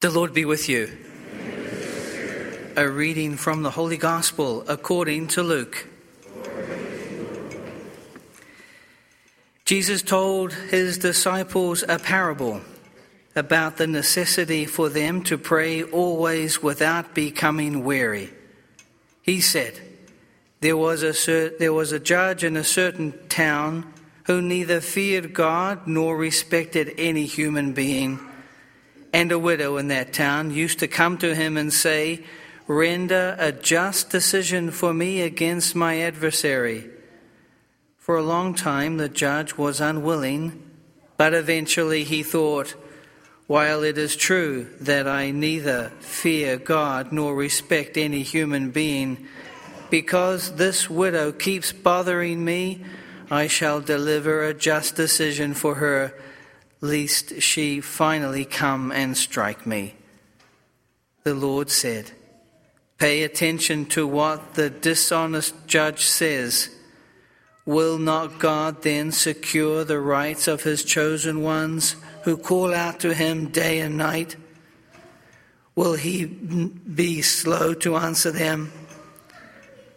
The Lord be with you. A reading from the Holy Gospel according to Luke. Jesus told his disciples a parable about the necessity for them to pray always without becoming weary. He said, there was, a cer- there was a judge in a certain town who neither feared God nor respected any human being and a widow in that town used to come to him and say, Render a just decision for me against my adversary. For a long time the judge was unwilling, but eventually he thought, While it is true that I neither fear God nor respect any human being, because this widow keeps bothering me, I shall deliver a just decision for her lest she finally come and strike me. The Lord said, Pay attention to what the dishonest judge says. Will not God then secure the rights of his chosen ones who call out to him day and night? Will he be slow to answer them?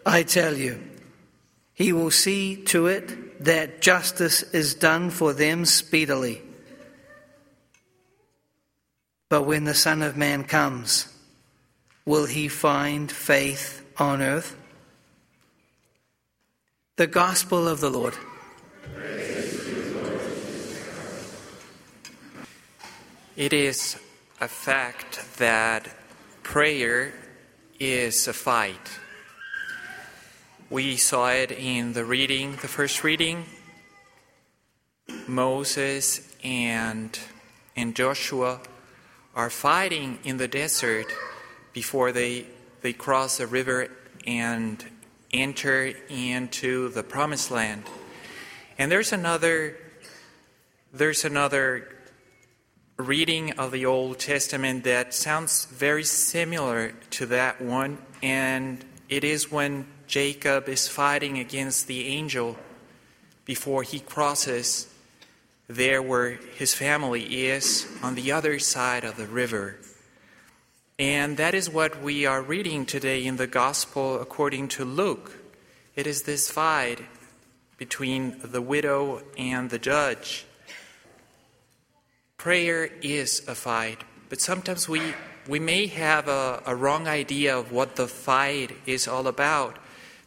I tell you, he will see to it that justice is done for them speedily. But when the Son of Man comes, will he find faith on earth? The Gospel of the Lord. It is a fact that prayer is a fight. We saw it in the reading, the first reading. Moses and, and Joshua are fighting in the desert before they, they cross the river and enter into the promised land. And there's another there's another reading of the Old Testament that sounds very similar to that one, and it is when Jacob is fighting against the angel before he crosses there where his family is, on the other side of the river. And that is what we are reading today in the Gospel according to Luke. It is this fight between the widow and the judge. Prayer is a fight, but sometimes we, we may have a, a wrong idea of what the fight is all about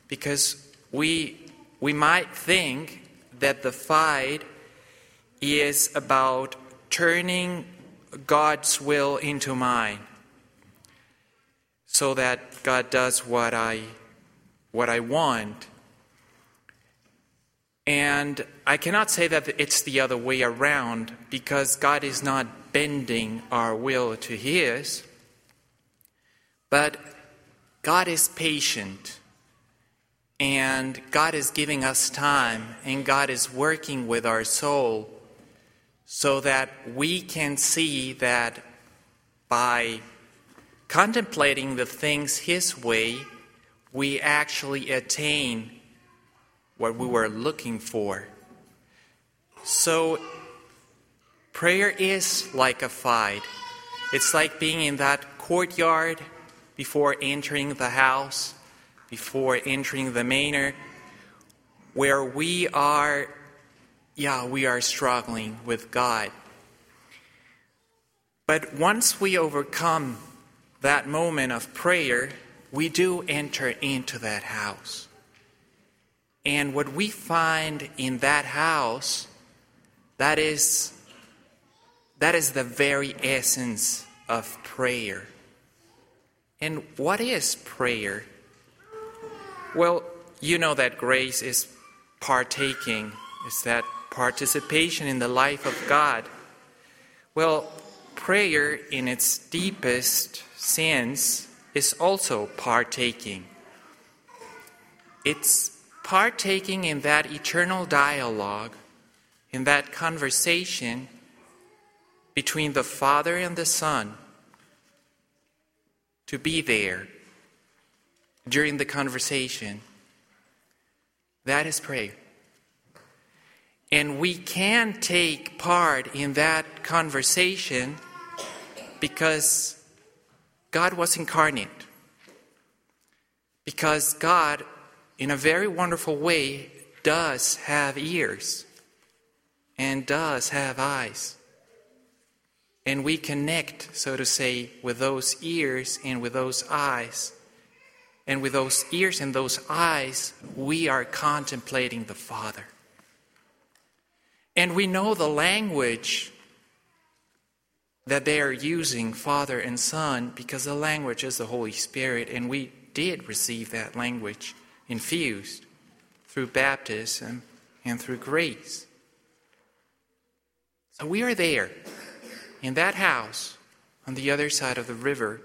because we, we might think that the fight is about turning God's will into mine so that God does what I what I want. And I cannot say that it's the other way around because God is not bending our will to his. But God is patient. And God is giving us time, and God is working with our soul so that we can see that by contemplating the things His way, we actually attain what we were looking for. So, prayer is like a fight. It's like being in that courtyard before entering the house, before entering the manor, where we are yeah, we are struggling with God. But once we overcome that moment of prayer, we do enter into that house. And what we find in that house, that is, that is the very essence of prayer. And what is prayer? Well, you know that grace is partaking, is that participation in the life of God? Well, prayer in its deepest sense is also partaking. It's partaking in that eternal dialogue, in that conversation between the Father and the Son, to be there during the conversation. That is prayer. And we can take part in that conversation because God was incarnate. Because God, in a very wonderful way, does have ears and does have eyes. And we connect, so to say, with those ears and with those eyes. And with those ears and those eyes, we are contemplating the Father. And we know the language that they are using, Father and Son, because the language is the Holy Spirit, and we did receive that language infused through baptism and through grace. So we are there in that house on the other side of the river.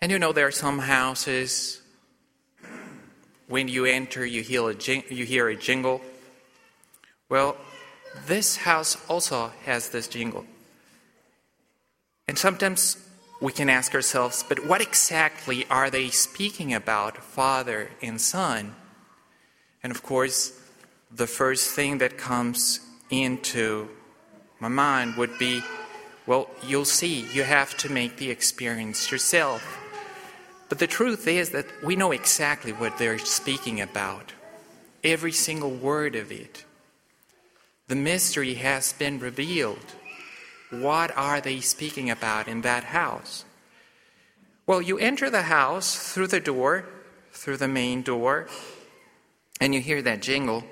And you know, there are some houses, when you enter, you hear a, jing- you hear a jingle. Well, this house also has this jingle. And sometimes we can ask ourselves, but what exactly are they speaking about, Father and Son? And of course, the first thing that comes into my mind would be, well, you'll see, you have to make the experience yourself. But the truth is that we know exactly what they're speaking about, every single word of it. The mystery has been revealed. What are they speaking about in that house? Well, you enter the house through the door, through the main door, and you hear that jingle.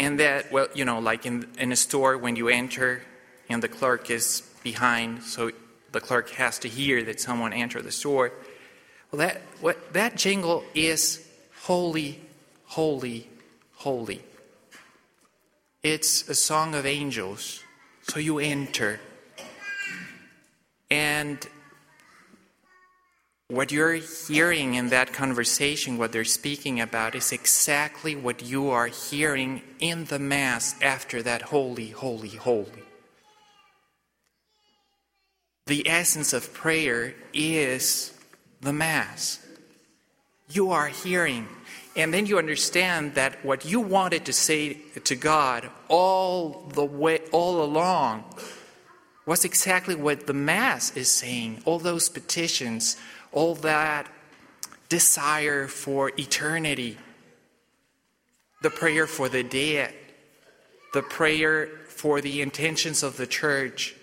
And that, well, you know, like in, in a store when you enter and the clerk is behind, so the clerk has to hear that someone entered the store. Well, that, what, that jingle is holy, holy, holy. It's a song of angels. So you enter. And what you're hearing in that conversation, what they're speaking about, is exactly what you are hearing in the Mass after that holy, holy, holy. The essence of prayer is the Mass. You are hearing and then you understand that what you wanted to say to God all the way, all along, was exactly what the Mass is saying. All those petitions, all that desire for eternity, the prayer for the dead, the prayer for the intentions of the church,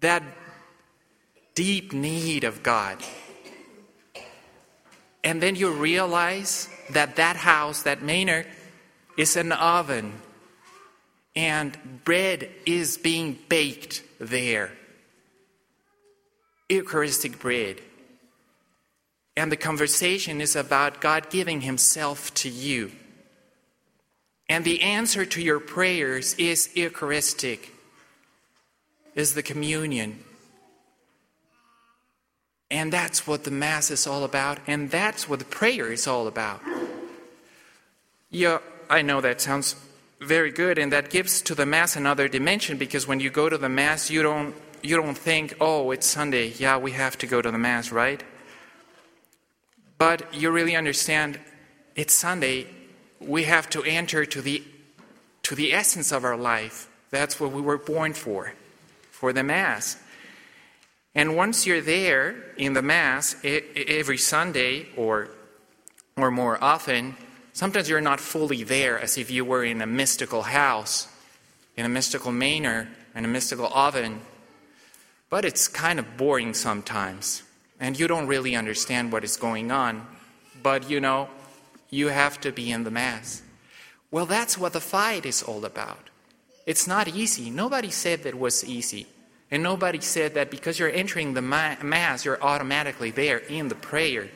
that deep need of God. And then you realize that that house, that manor, is an oven. And bread is being baked there. Eucharistic bread. And the conversation is about God giving Himself to you. And the answer to your prayers is Eucharistic, is the communion. And that's what the Mass is all about, and that's what the prayer is all about. Yeah, I know that sounds very good, and that gives to the Mass another dimension because when you go to the Mass, you don't, you don't think, oh, it's Sunday, yeah, we have to go to the Mass, right? But you really understand it's Sunday, we have to enter to the, to the essence of our life. That's what we were born for, for the Mass. And once you're there in the Mass every Sunday or, or more often, sometimes you're not fully there as if you were in a mystical house, in a mystical manor, in a mystical oven. But it's kind of boring sometimes, and you don't really understand what is going on. But you know, you have to be in the Mass. Well, that's what the fight is all about. It's not easy. Nobody said that it was easy. And nobody said that because you're entering the Mass, you're automatically there in the prayer.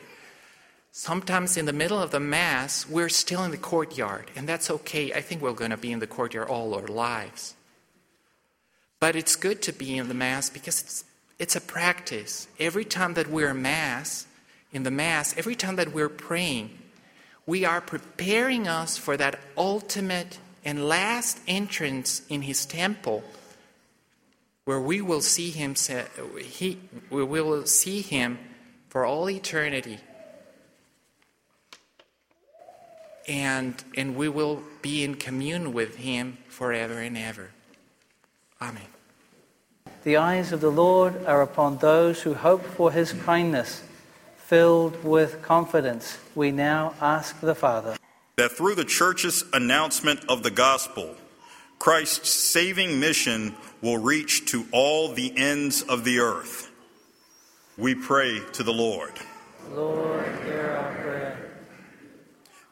Sometimes in the middle of the Mass, we're still in the courtyard, and that's okay. I think we're going to be in the courtyard all our lives. But it's good to be in the Mass because it's, it's a practice. Every time that we're Mass, in the Mass, every time that we're praying, we are preparing us for that ultimate and last entrance in His temple where we will see him he, we will see him for all eternity and and we will be in commune with him forever and ever Amen. The eyes of the Lord are upon those who hope for his kindness. Filled with confidence, we now ask the Father. that through the church's announcement of the gospel, Christ's saving mission will reach to all the ends of the earth. We pray to the Lord Lord, hear our prayer.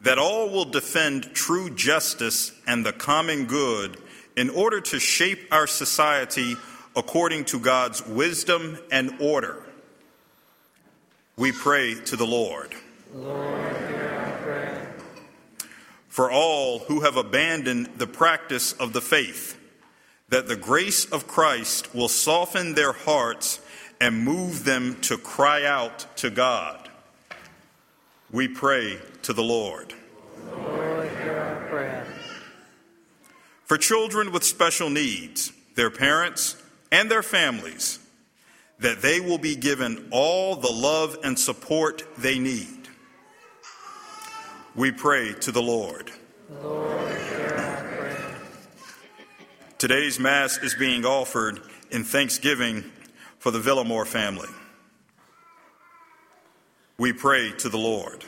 that all will defend true justice and the common good in order to shape our society according to God's wisdom and order. We pray to the Lord. Lord, hear our prayer. For all who have abandoned the practice of the faith, that the grace of Christ will soften their hearts and move them to cry out to God. We pray to the Lord. Lord. For children with special needs, their parents, and their families, that they will be given all the love and support they need. We pray to the Lord. Lord. Today's Mass is being offered in thanksgiving for the Villamore family. We pray to the Lord.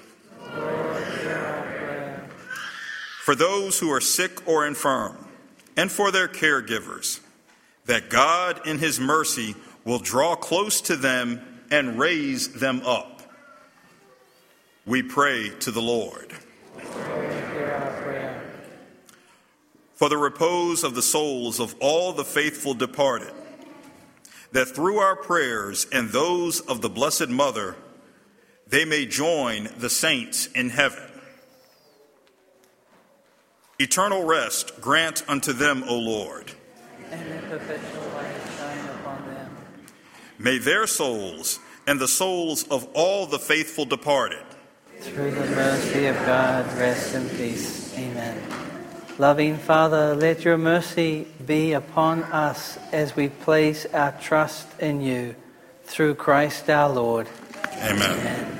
For those who are sick or infirm, and for their caregivers, that God in His mercy will draw close to them and raise them up. We pray to the Lord. Hear our prayer. for the repose of the souls of all the faithful departed, that through our prayers and those of the Blessed Mother, they may join the saints in heaven. Eternal rest grant unto them, O Lord. And perpetual light shine upon them. May their souls and the souls of all the faithful departed Through the mercy of God, rest in peace. Amen. Loving Father, let your mercy be upon us as we place our trust in you. Through Christ our Lord. Amen. Amen.